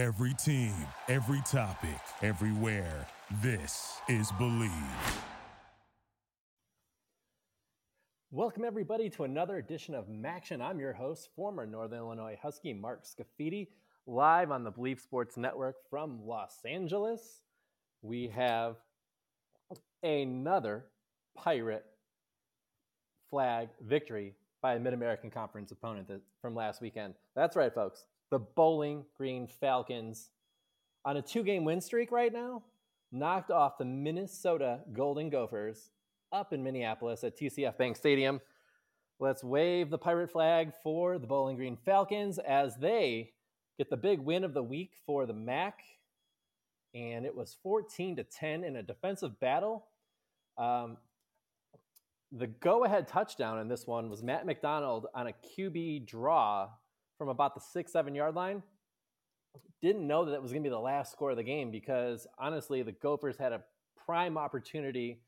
Every team, every topic, everywhere. This is Bleav. Welcome, everybody, to another edition of MACtion. I'm your host, former Northern Illinois Husky Mark Scafidi, live on the Bleav Sports Network from Los Angeles. We have another Pirate flag victory by a Mid American Conference opponent from last weekend. That's right, folks. The Bowling Green Falcons, on a two game win streak right now, knocked off the Minnesota Golden Gophers up in Minneapolis at TCF Bank Stadium. Let's wave the pirate flag for the Bowling Green Falcons as they get the big win of the week for the MAC. And it was 14 to 10 in a defensive battle. Um, the go ahead touchdown in this one was Matt McDonald on a QB draw from about the six, seven yard line. Didn't know that it was going to be the last score of the game because honestly, the Gophers had a prime opportunity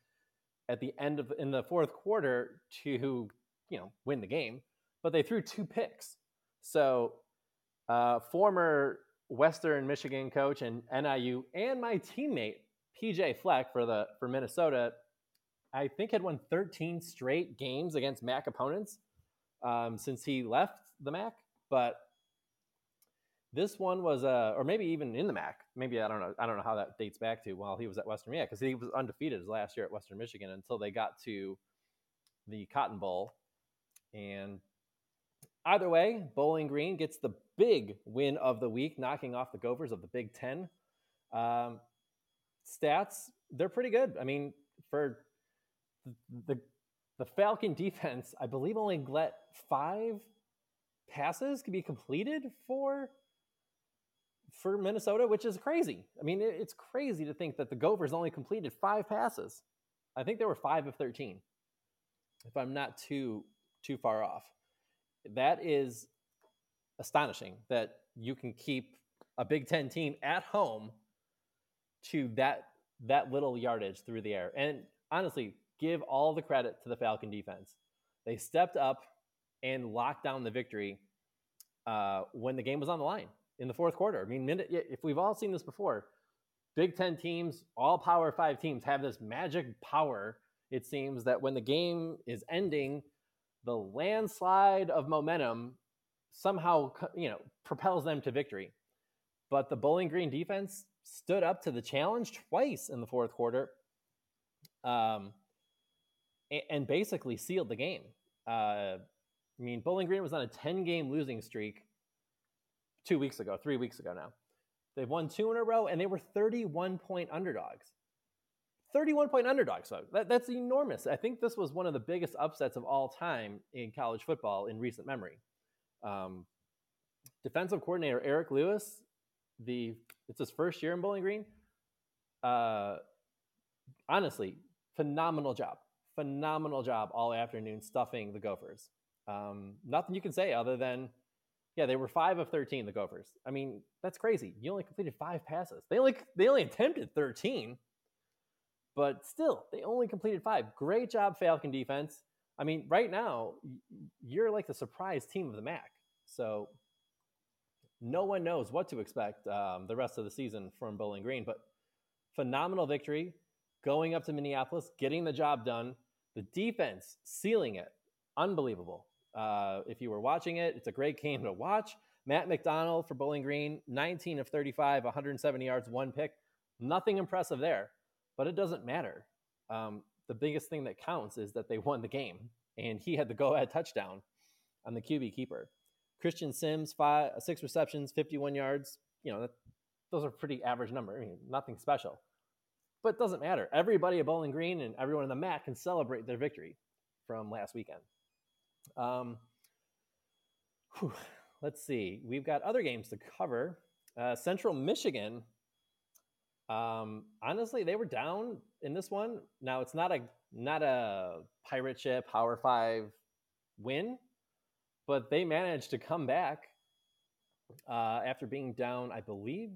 at the end of in the fourth quarter to you know win the game, but they threw two picks. So, uh, former Western Michigan coach and NIU and my teammate PJ Fleck for the for Minnesota, I think had won 13 straight games against MAC opponents um, since he left the MAC. But this one was, uh, or maybe even in the MAC. Maybe I don't know. I don't know how that dates back to while he was at Western Michigan because he was undefeated his last year at Western Michigan until they got to the Cotton Bowl. And either way, Bowling Green gets the big win of the week, knocking off the Gophers of the Big Ten. Um, stats, they're pretty good. I mean, for the, the the Falcon defense, I believe only let five passes can be completed for for Minnesota, which is crazy. I mean, it's crazy to think that the Gophers only completed five passes. I think they were five of 13, if I'm not too too far off. That is astonishing that you can keep a Big Ten team at home to that that little yardage through the air. And honestly, give all the credit to the Falcon defense. They stepped up and locked down the victory uh, when the game was on the line in the fourth quarter. I mean, if we've all seen this before, Big Ten teams, all Power Five teams have this magic power. It seems that when the game is ending, the landslide of momentum somehow you know propels them to victory. But the Bowling Green defense stood up to the challenge twice in the fourth quarter, um, and basically sealed the game. Uh, I mean, Bowling Green was on a 10 game losing streak two weeks ago, three weeks ago now. They've won two in a row, and they were 31 point underdogs. 31 point underdogs, so that, that's enormous. I think this was one of the biggest upsets of all time in college football in recent memory. Um, defensive coordinator Eric Lewis, the it's his first year in Bowling Green. Uh, honestly, phenomenal job, phenomenal job all afternoon stuffing the Gophers. Um, nothing you can say other than yeah, they were five of thirteen. The Gophers. I mean, that's crazy. You only completed five passes. They only they only attempted thirteen, but still, they only completed five. Great job, Falcon defense. I mean, right now, you're like the surprise team of the MAC. So no one knows what to expect um, the rest of the season from Bowling Green. But phenomenal victory, going up to Minneapolis, getting the job done. The defense sealing it, unbelievable. Uh, if you were watching it, it's a great game to watch. Matt McDonald for Bowling Green, 19 of 35, 170 yards, one pick. Nothing impressive there, but it doesn't matter. Um, the biggest thing that counts is that they won the game, and he had the go ahead touchdown on the QB keeper. Christian Sims, five, six receptions, 51 yards. You know, that, those are pretty average number. I mean, nothing special. But it doesn't matter. Everybody at Bowling Green and everyone in the MAC can celebrate their victory from last weekend. Um, whew, let's see. We've got other games to cover. Uh, Central Michigan. Um, honestly, they were down in this one. Now it's not a not a pirate ship Power Five win, but they managed to come back uh, after being down, I believe,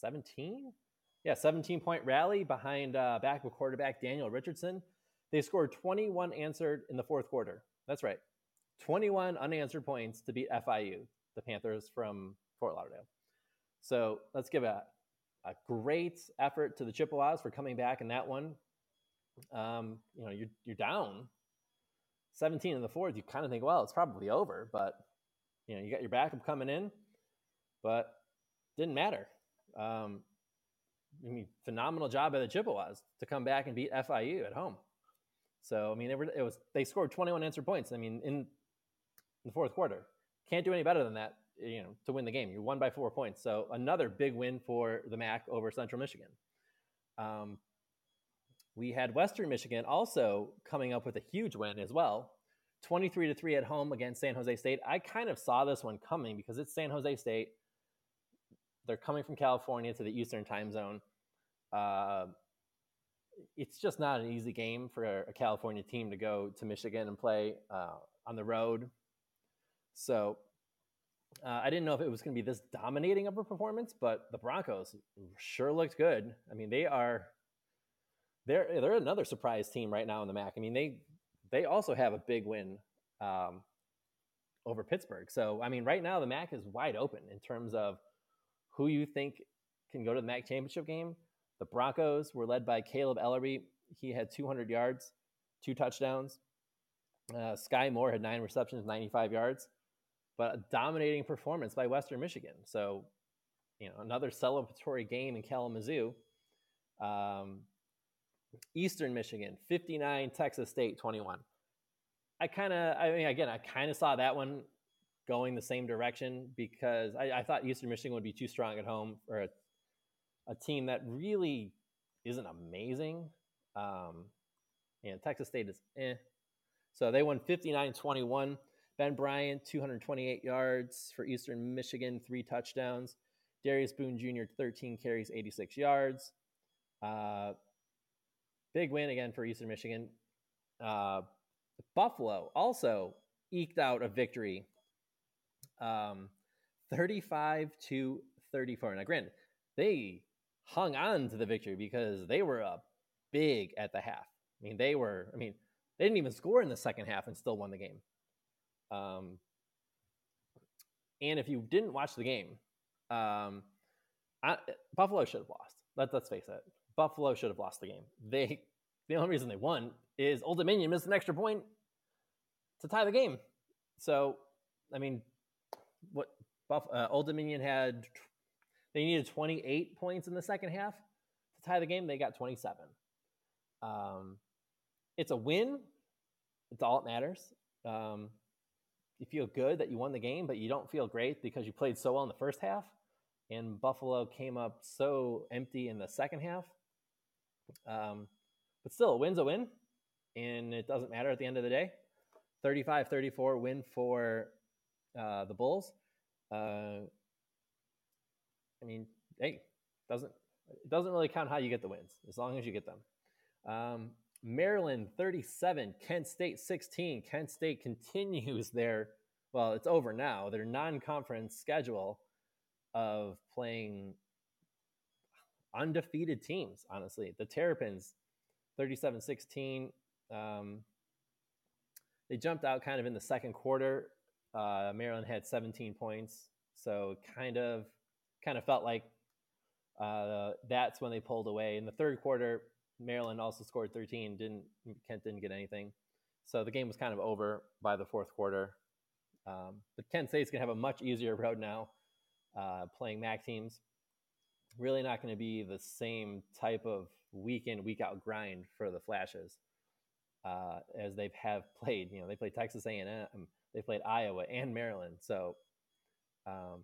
17. Yeah, 17 point rally behind uh, backup quarterback Daniel Richardson. They scored 21 answered in the fourth quarter. That's right. 21 unanswered points to beat FIU, the Panthers from Fort Lauderdale. So let's give a, a great effort to the Chippewas for coming back in that one. Um, you know, you're, you're down 17 in the fourth. You kind of think, well, it's probably over, but you know, you got your backup coming in, but didn't matter. Um, I mean, phenomenal job by the Chippewas to come back and beat FIU at home. So I mean, it, it was they scored 21 answer points. I mean, in the fourth quarter, can't do any better than that. You know, to win the game, you won by four points. So another big win for the MAC over Central Michigan. Um, we had Western Michigan also coming up with a huge win as well, 23 to three at home against San Jose State. I kind of saw this one coming because it's San Jose State. They're coming from California to the Eastern time zone. Uh, it's just not an easy game for a California team to go to Michigan and play uh, on the road. So uh, I didn't know if it was going to be this dominating of a performance, but the Broncos sure looked good. I mean, they are they're they're another surprise team right now in the MAC. I mean, they they also have a big win um, over Pittsburgh. So I mean, right now the MAC is wide open in terms of who you think can go to the MAC championship game. The Broncos were led by Kaleb Eleby. He had 200 yards, two touchdowns. Uh, Skyy Moore had nine receptions, 95 yards, but a dominating performance by Western Michigan. So, you know, another celebratory game in Kalamazoo. Um, Eastern Michigan, 59, Texas State, 21. I kind of, I mean, again, I kind of saw that one going the same direction because I, I, thought Eastern Michigan would be too strong at home for a a team that really isn't amazing. Um, and Texas State is eh. So they won 59 21. Ben Bryant, 228 yards for Eastern Michigan, three touchdowns. Darius Boone Jr., 13 carries, 86 yards. Uh, big win again for Eastern Michigan. Uh, Buffalo also eked out a victory, um, 35 to 34. Now, granted, they hung on to the victory because they were up big at the half. I mean, they were, I mean, they didn't even score in the second half and still won the game. Um, and if you didn't watch the game, um, I, Buffalo should have lost. Let, let's face it. Buffalo should have lost the game. They, the only reason they won is Old Dominion missed an extra point to tie the game. So, I mean, what Buff, uh, Old Dominion had they needed 28 points in the second half to tie the game. They got 27. Um, it's a win. It's all that matters. Um, you feel good that you won the game, but you don't feel great because you played so well in the first half. And Buffalo came up so empty in the second half. Um, but still, a win's a win. And it doesn't matter at the end of the day. 35 34 win for uh, the Bulls. Uh, I mean, hey, doesn't it doesn't really count how you get the wins as long as you get them. Um, Maryland 37, Kent State 16. Kent State continues their well, it's over now. Their non-conference schedule of playing undefeated teams. Honestly, the Terrapins 37-16. Um, they jumped out kind of in the second quarter. Uh, Maryland had 17 points, so kind of kind of felt like uh, that's when they pulled away. In the third quarter, Maryland also scored 13. Didn't Kent didn't get anything, so the game was kind of over by the fourth quarter. Um, but Kent State's gonna have a much easier road now, uh, playing MAC teams. Really not going to be the same type of week in week out grind for the Flashes uh, as they have played. You know, they played Texas A&M, they played Iowa and Maryland, so. Um,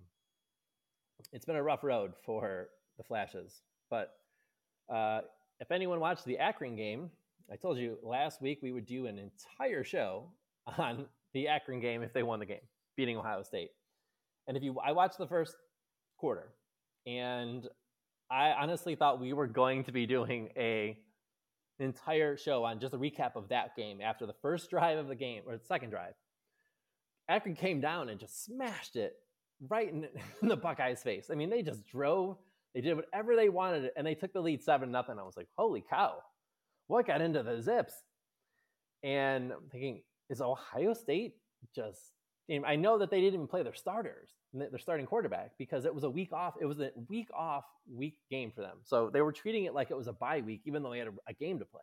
it's been a rough road for the Flashes. But uh, if anyone watched the Akron game, I told you last week we would do an entire show on the Akron game if they won the game, beating Ohio State. And if you, I watched the first quarter, and I honestly thought we were going to be doing a entire show on just a recap of that game after the first drive of the game or the second drive. Akron came down and just smashed it right in, in the Buckeyes' face. I mean, they just drove. They did whatever they wanted, and they took the lead seven nothing. I was like, holy cow, what got into the Zips? And I'm thinking, is Ohio State just. I know that they didn't even play their starters, their starting quarterback, because it was a week off. It was a week off week game for them. So they were treating it like it was a bye week, even though they had a, a game to play.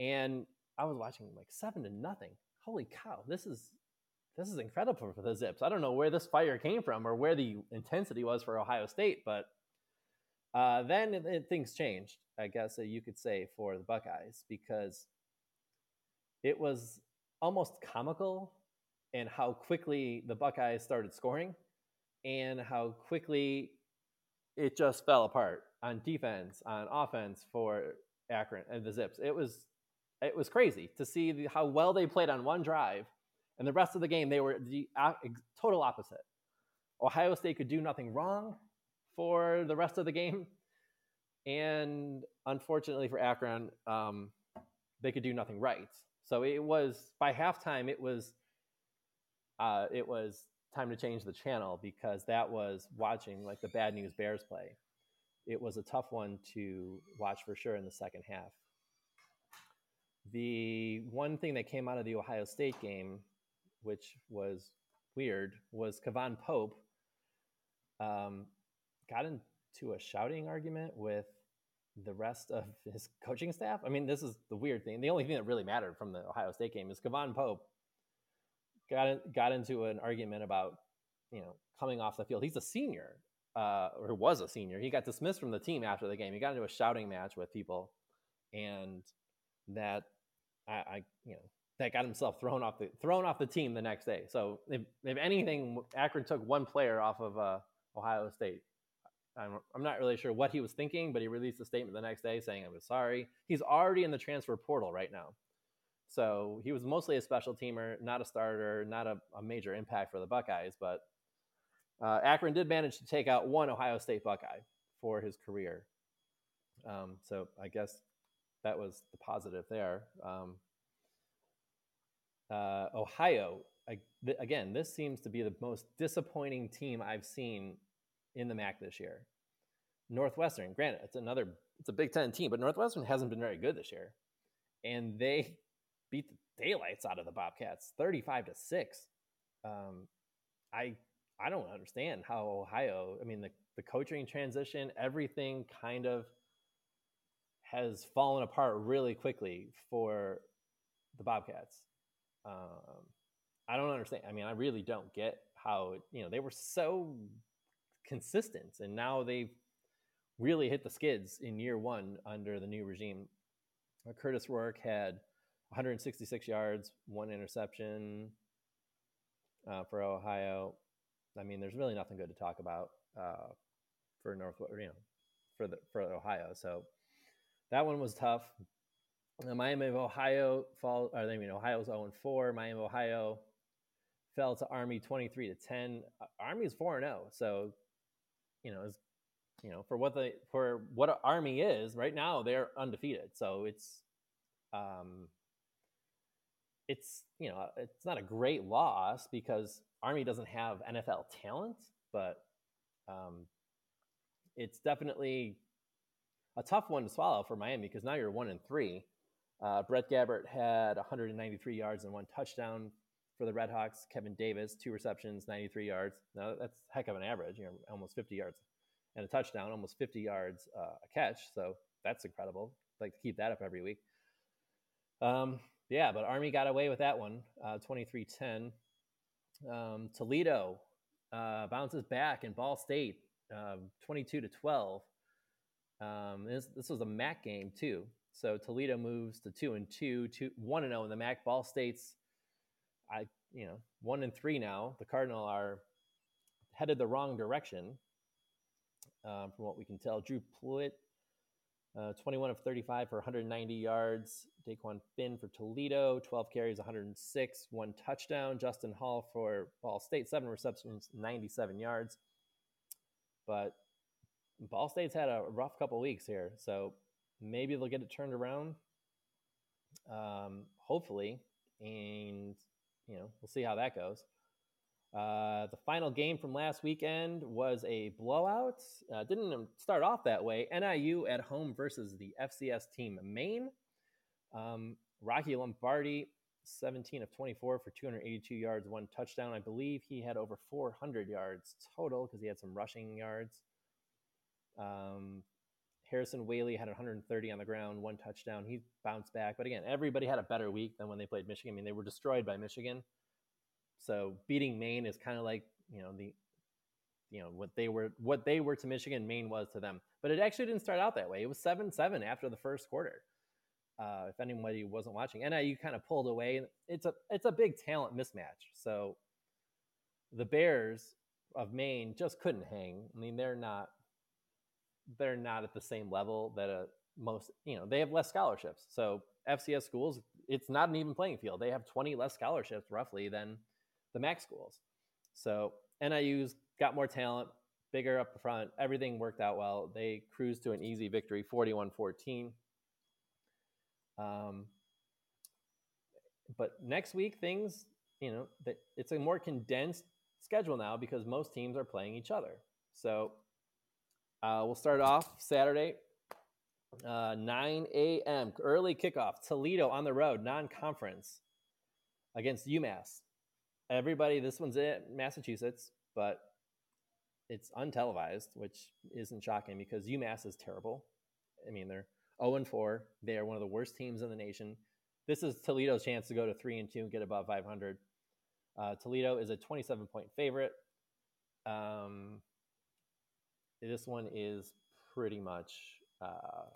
And I was watching like seven to nothing. Holy cow! This is this is incredible for the Zips. I don't know where this fire came from or where the intensity was for Ohio State, but uh, then it, it, things changed, I guess you could say, for the Buckeyes because it was almost comical in how quickly the Buckeyes started scoring and how quickly it just fell apart on defense, on offense for Akron and the Zips. It was it was crazy to see the, how well they played on one drive, and the rest of the game they were the uh, total opposite. Ohio State could do nothing wrong for the rest of the game, and unfortunately for Akron, um, they could do nothing right. So it was by halftime, it was uh, it was time to change the channel because that was watching like the bad news Bears play. It was a tough one to watch for sure in the second half. The one thing that came out of the Ohio State game, which was weird, was K'Vaughan Pope um, got into a shouting argument with the rest of his coaching staff. I mean, this is the weird thing. The only thing that really mattered from the Ohio State game is K'Vaughan Pope got got into an argument about you know coming off the field. He's a senior, uh, or was a senior. He got dismissed from the team after the game. He got into a shouting match with people, and that I, I you know that got himself thrown off the thrown off the team the next day. So if, if anything, Akron took one player off of uh, Ohio State. I'm, I'm not really sure what he was thinking, but he released a statement the next day saying I was sorry. He's already in the transfer portal right now. So he was mostly a special teamer, not a starter, not a, a major impact for the Buckeyes. But uh, Akron did manage to take out one Ohio State Buckeye for his career. Um, so I guess that was the positive there. Um, uh, Ohio, I, th- again, this seems to be the most disappointing team I've seen in the MAC this year. Northwestern, granted, it's another, it's a Big Ten team, but Northwestern hasn't been very good this year, and they beat the daylights out of the Bobcats, thirty-five to six. Um, I I don't understand how Ohio. I mean, the the coaching transition, everything kind of has fallen apart really quickly for the Bobcats. Um, I don't understand. I mean, I really don't get how you know they were so consistent, and now they've really hit the skids in year one under the new regime. Kurtis Rourke had 166 yards, one interception uh, for Ohio. I mean, there's really nothing good to talk about uh, for North, you know, for the for Ohio. So that one was tough. The Miami of Ohio fall, or I mean, Ohio was 0 4. Miami Ohio fell to Army 23 to 10. Army is 4 0. So, you know, is you know, for what the for what Army is right now, they're undefeated. So it's um it's you know it's not a great loss because Army doesn't have NFL talent, but um, it's definitely a tough one to swallow for Miami because now you're one and three. Uh, Brett Gabbert had 193 yards and one touchdown for the Redhawks. Kevin Davis, two receptions, 93 yards. Now that's heck of an average, you know, almost 50 yards and a touchdown, almost 50 yards uh, a catch. So that's incredible. I'd like to keep that up every week. Um, yeah, but Army got away with that one, uh, 23-10. Um, Toledo uh, bounces back in Ball State, uh, 22 to 12. Um, this, this was a MAC game too. So Toledo moves to two and two, two one and zero oh in the MAC. Ball State's, I you know, one and three now. The Cardinal are headed the wrong direction, um, from what we can tell. Drew Plitt uh, 21 of 35 for 190 yards. Dequan Finn for Toledo, 12 carries, 106, one touchdown. Justin Hall for Ball State, seven receptions, 97 yards. But Ball State's had a rough couple weeks here, so maybe they'll get it turned around. Um, hopefully, and you know we'll see how that goes. Uh, the final game from last weekend was a blowout. Uh, didn't start off that way. NIU at home versus the FCS team Maine. Um, Rocky Lombardi 17 of 24 for 282 yards, one touchdown. I believe he had over 400 yards total because he had some rushing yards. Um, Harrison Waylee had 130 on the ground, one touchdown. He bounced back. But again, everybody had a better week than when they played Michigan. I mean, they were destroyed by Michigan. So beating Maine is kind of like, you know, the you know what they were what they were to Michigan, Maine was to them. But it actually didn't start out that way. It was seven seven after the first quarter. Uh, if anybody wasn't watching, NIU kind of pulled away. It's a it's a big talent mismatch. So the Bears of Maine just couldn't hang. I mean, they're not they're not at the same level that a most you know they have less scholarships. So FCS schools, it's not an even playing field. They have 20 less scholarships roughly than the MAC schools. So NIU's got more talent, bigger up front. Everything worked out well. They cruised to an easy victory, 41 14. Um, but next week, things, you know, it's a more condensed schedule now because most teams are playing each other. So uh, we'll start off Saturday, uh, 9 a.m. early kickoff. Toledo on the road, non-conference against UMass. Everybody, this one's in Massachusetts, but it's untelevised, which isn't shocking because UMass is terrible. I mean, they're 0 and 4. They are one of the worst teams in the nation. This is Toledo's chance to go to 3 and 2 and get above 500. Uh, Toledo is a 27 point favorite. Um, this one is pretty much uh,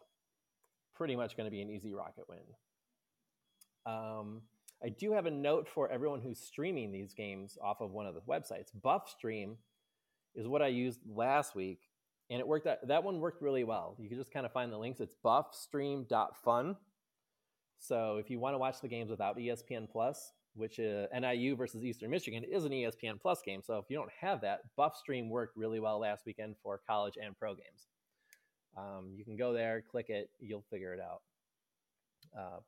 pretty much going to be an easy rocket win. Um, I do have a note for everyone who's streaming these games off of one of the websites. BuffStream is what I used last week, and it worked. Out, that one worked really well. You can just kind of find the links. It's buffstream.fun. So if you want to watch the games without ESPN Plus, which uh, NIU versus Eastern Michigan is an ESPN Plus game. So if you don't have that, BuffStream worked really well last weekend for college and pro games. Um, you can go there, click it, you'll figure it out. Uh,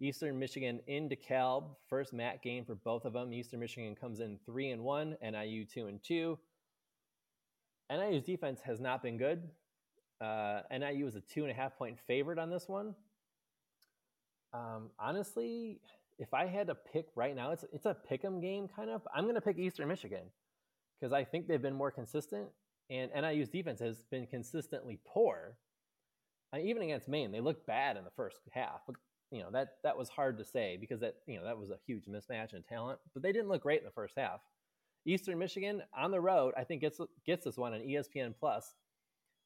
Eastern Michigan in DeKalb, first MAC game for both of them. Eastern Michigan comes in three and one, NIU two and two. NIU's defense has not been good. Uh, NIU is a two and a half point favorite on this one. Um, honestly, if I had to pick right now, it's it's a pick 'em game kind of. I'm going to pick Eastern Michigan because I think they've been more consistent, and NIU's defense has been consistently poor. Uh, even against Maine, they looked bad in the first half. You know that that was hard to say because that you know that was a huge mismatch in talent. But they didn't look great in the first half. Eastern Michigan on the road, I think gets gets this one on ESPN Plus.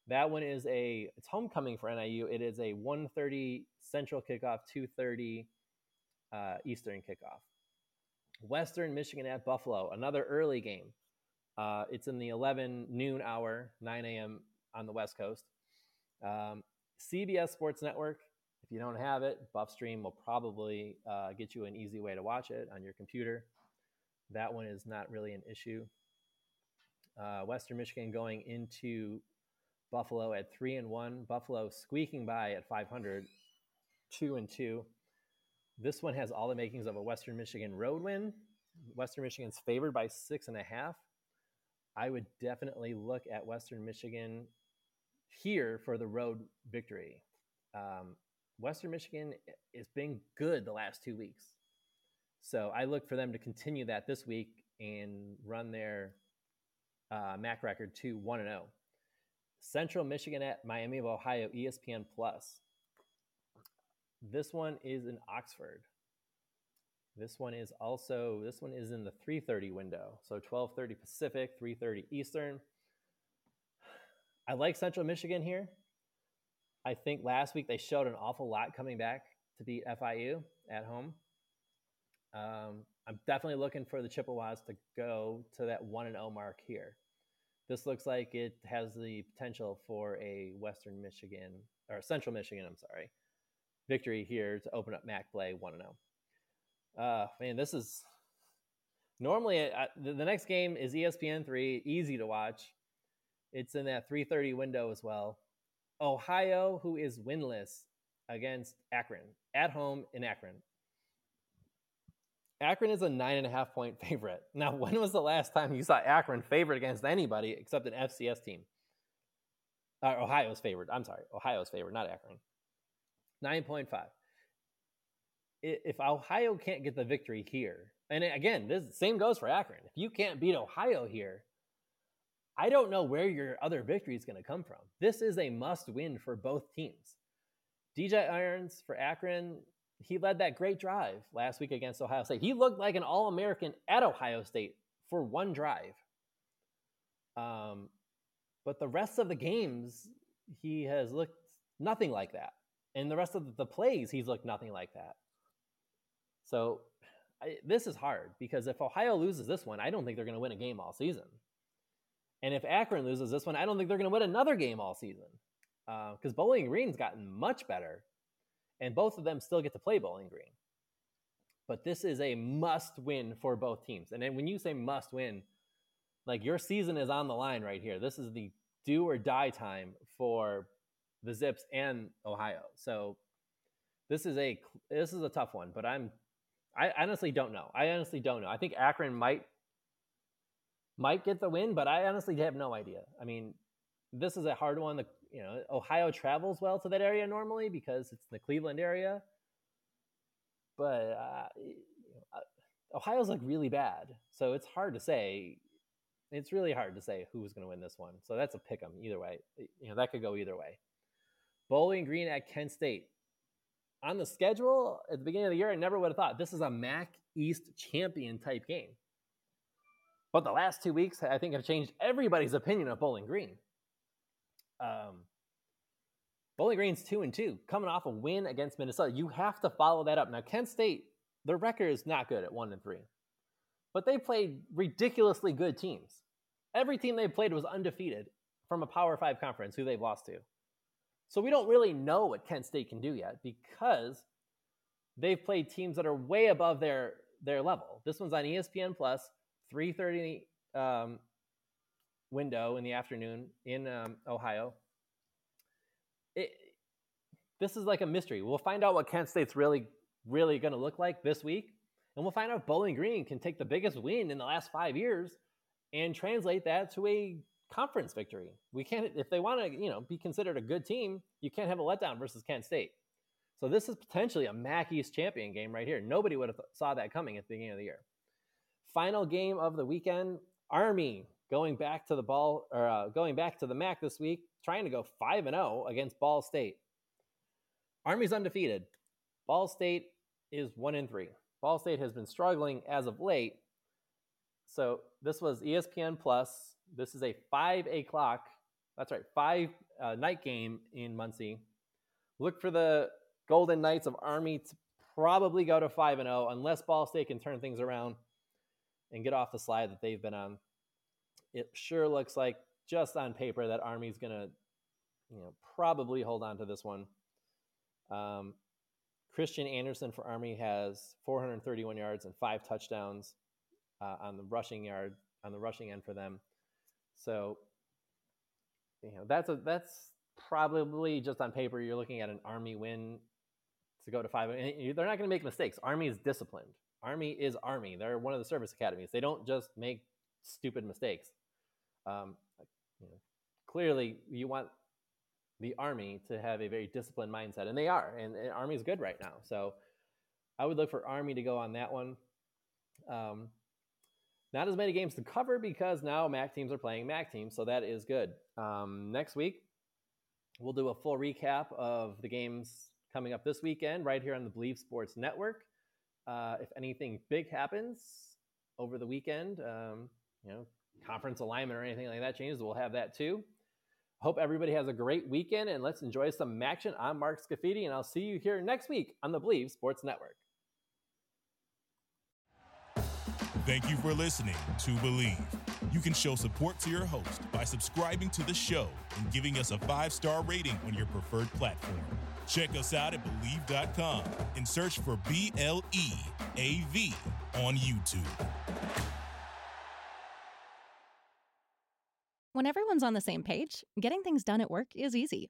That one is a it's homecoming for NIU. It is a 1:30 Central kickoff, 2:30 uh, Eastern kickoff. Western Michigan at Buffalo, another early game. Uh, it's in the 11 noon hour, 9 a.m. on the West Coast. Um, CBS Sports Network. If you don't have it, BuffStream will probably uh, get you an easy way to watch it on your computer. That one is not really an issue. Uh, Western Michigan going into Buffalo at three and one. Buffalo squeaking by at 500, two and two. This one has all the makings of a Western Michigan road win. Western Michigan's favored by six and a half. I would definitely look at Western Michigan here for the road victory. Um, Western Michigan has been good the last two weeks. So I look for them to continue that this week and run their uh, MAC record to 1 0. Central Michigan at Miami of Ohio, ESPN Plus. This one is in Oxford. This one is also this one is in the 3:30 window. So 12:30 Pacific, 3:30 Eastern. I like Central Michigan here. I think last week they showed an awful lot coming back to beat FIU at home. Um, I'm definitely looking for the Chippewas to go to that 1 0 mark here. This looks like it has the potential for a Western Michigan or Central Michigan, I'm sorry, victory here to open up MAC play 1 0. Uh, man, this is normally uh, the, the next game is ESPN 3, easy to watch. It's in that 3:30 window as well. Ohio, who is winless against Akron at home in Akron. Akron is a nine and a half point favorite. Now, when was the last time you saw Akron favored against anybody except an FCS team? Uh, Ohio's favored. I'm sorry, Ohio's favored, not Akron. 9.5. if Ohio can't get the victory here, and again, this same goes for Akron. If you can't beat Ohio here, I don't know where your other victory is going to come from. This is a must win for both teams. DJ Irons for Akron, he led that great drive last week against Ohio State. He looked like an All American at Ohio State for one drive. Um, but the rest of the games, he has looked nothing like that. And the rest of the plays, he's looked nothing like that. So I, this is hard because if Ohio loses this one, I don't think they're going to win a game all season. And if Akron loses this one, I don't think they're going to win another game all season because uh, Bowling Green's gotten much better, and both of them still get to play Bowling Green. But this is a must win for both teams. And then when you say must win, like your season is on the line right here. This is the do or die time for the Zips and Ohio. So this is a this is a tough one, but I'm I honestly don't know. I honestly don't know. I think Akron might might get the win, but I honestly have no idea. I mean, this is a hard one. The, you know, Ohio travels well to that area normally because it's the Cleveland area, but uh, uh, Ohio's like really bad, so it's hard to say. It's really hard to say who's going to win this one. So that's a pick 'em either way. You know, that could go either way. Bowling Green at Kent State. On the schedule at the beginning of the year, I never would have thought this is a MAC East champion type game. But the last two weeks, I think, have changed everybody's opinion of Bowling Green. Um, Bowling Green's two and two, coming off a win against Minnesota. You have to follow that up. Now, Kent State, their record is not good at one and three, but they played ridiculously good teams. Every team they played was undefeated from a Power Five conference who they've lost to. So we don't really know what Kent State can do yet because they've played teams that are way above their their level. This one's on ESPN Plus. 3.30 um, window in the afternoon in um, Ohio. It, this is like a mystery. We'll find out what Kent State's really, really going to look like this week. And we'll find out if Bowling Green can take the biggest win in the last five years and translate that to a conference victory. We can't, if they want to, you know, be considered a good team, you can't have a letdown versus Kent State. So this is potentially a MAC East champion game right here. Nobody would have saw that coming at the beginning of the year. Final game of the weekend Army going back to the ball or uh, going back to the MAC this week, trying to go 5 and 0 against Ball State. Army's undefeated. Ball State is 1 and 3. Ball State has been struggling as of late. So this was ESPN Plus. This is a 5 o'clock, that's right, 5 uh, night game in Muncie. Look for the Golden Knights of Army to probably go to 5 and 0 unless Ball State can turn things around and get off the slide that they've been on. It sure looks like just on paper that Army's going to, you know, probably hold on to this one. Um, Christian Anderson for Army has 431 yards and five touchdowns uh, on the rushing yard on the rushing end for them. So, you know, that's a that's probably just on paper you're looking at an Army win to go to five. And they're not going to make mistakes. Army is disciplined. Army is Army. They're one of the service academies. They don't just make stupid mistakes. Um, you know, clearly, you want the Army to have a very disciplined mindset, and they are. And, and Army is good right now. So I would look for Army to go on that one. Um, not as many games to cover because now MAC teams are playing MAC teams, so that is good. Um, next week, we'll do a full recap of the games coming up this weekend right here on the Bleav Sports Network. Uh, if anything big happens over the weekend, um, you know, conference alignment or anything like that changes, we'll have that too. Hope everybody has a great weekend and let's enjoy some action. I'm Mark Scafidi and I'll see you here next week on the Bleav Sports Network. Thank you for listening to Bleav. You can show support to your host by subscribing to the show and giving us a five star rating on your preferred platform. Check us out at Bleav.com and search for B L E A V on YouTube. When everyone's on the same page, getting things done at work is easy.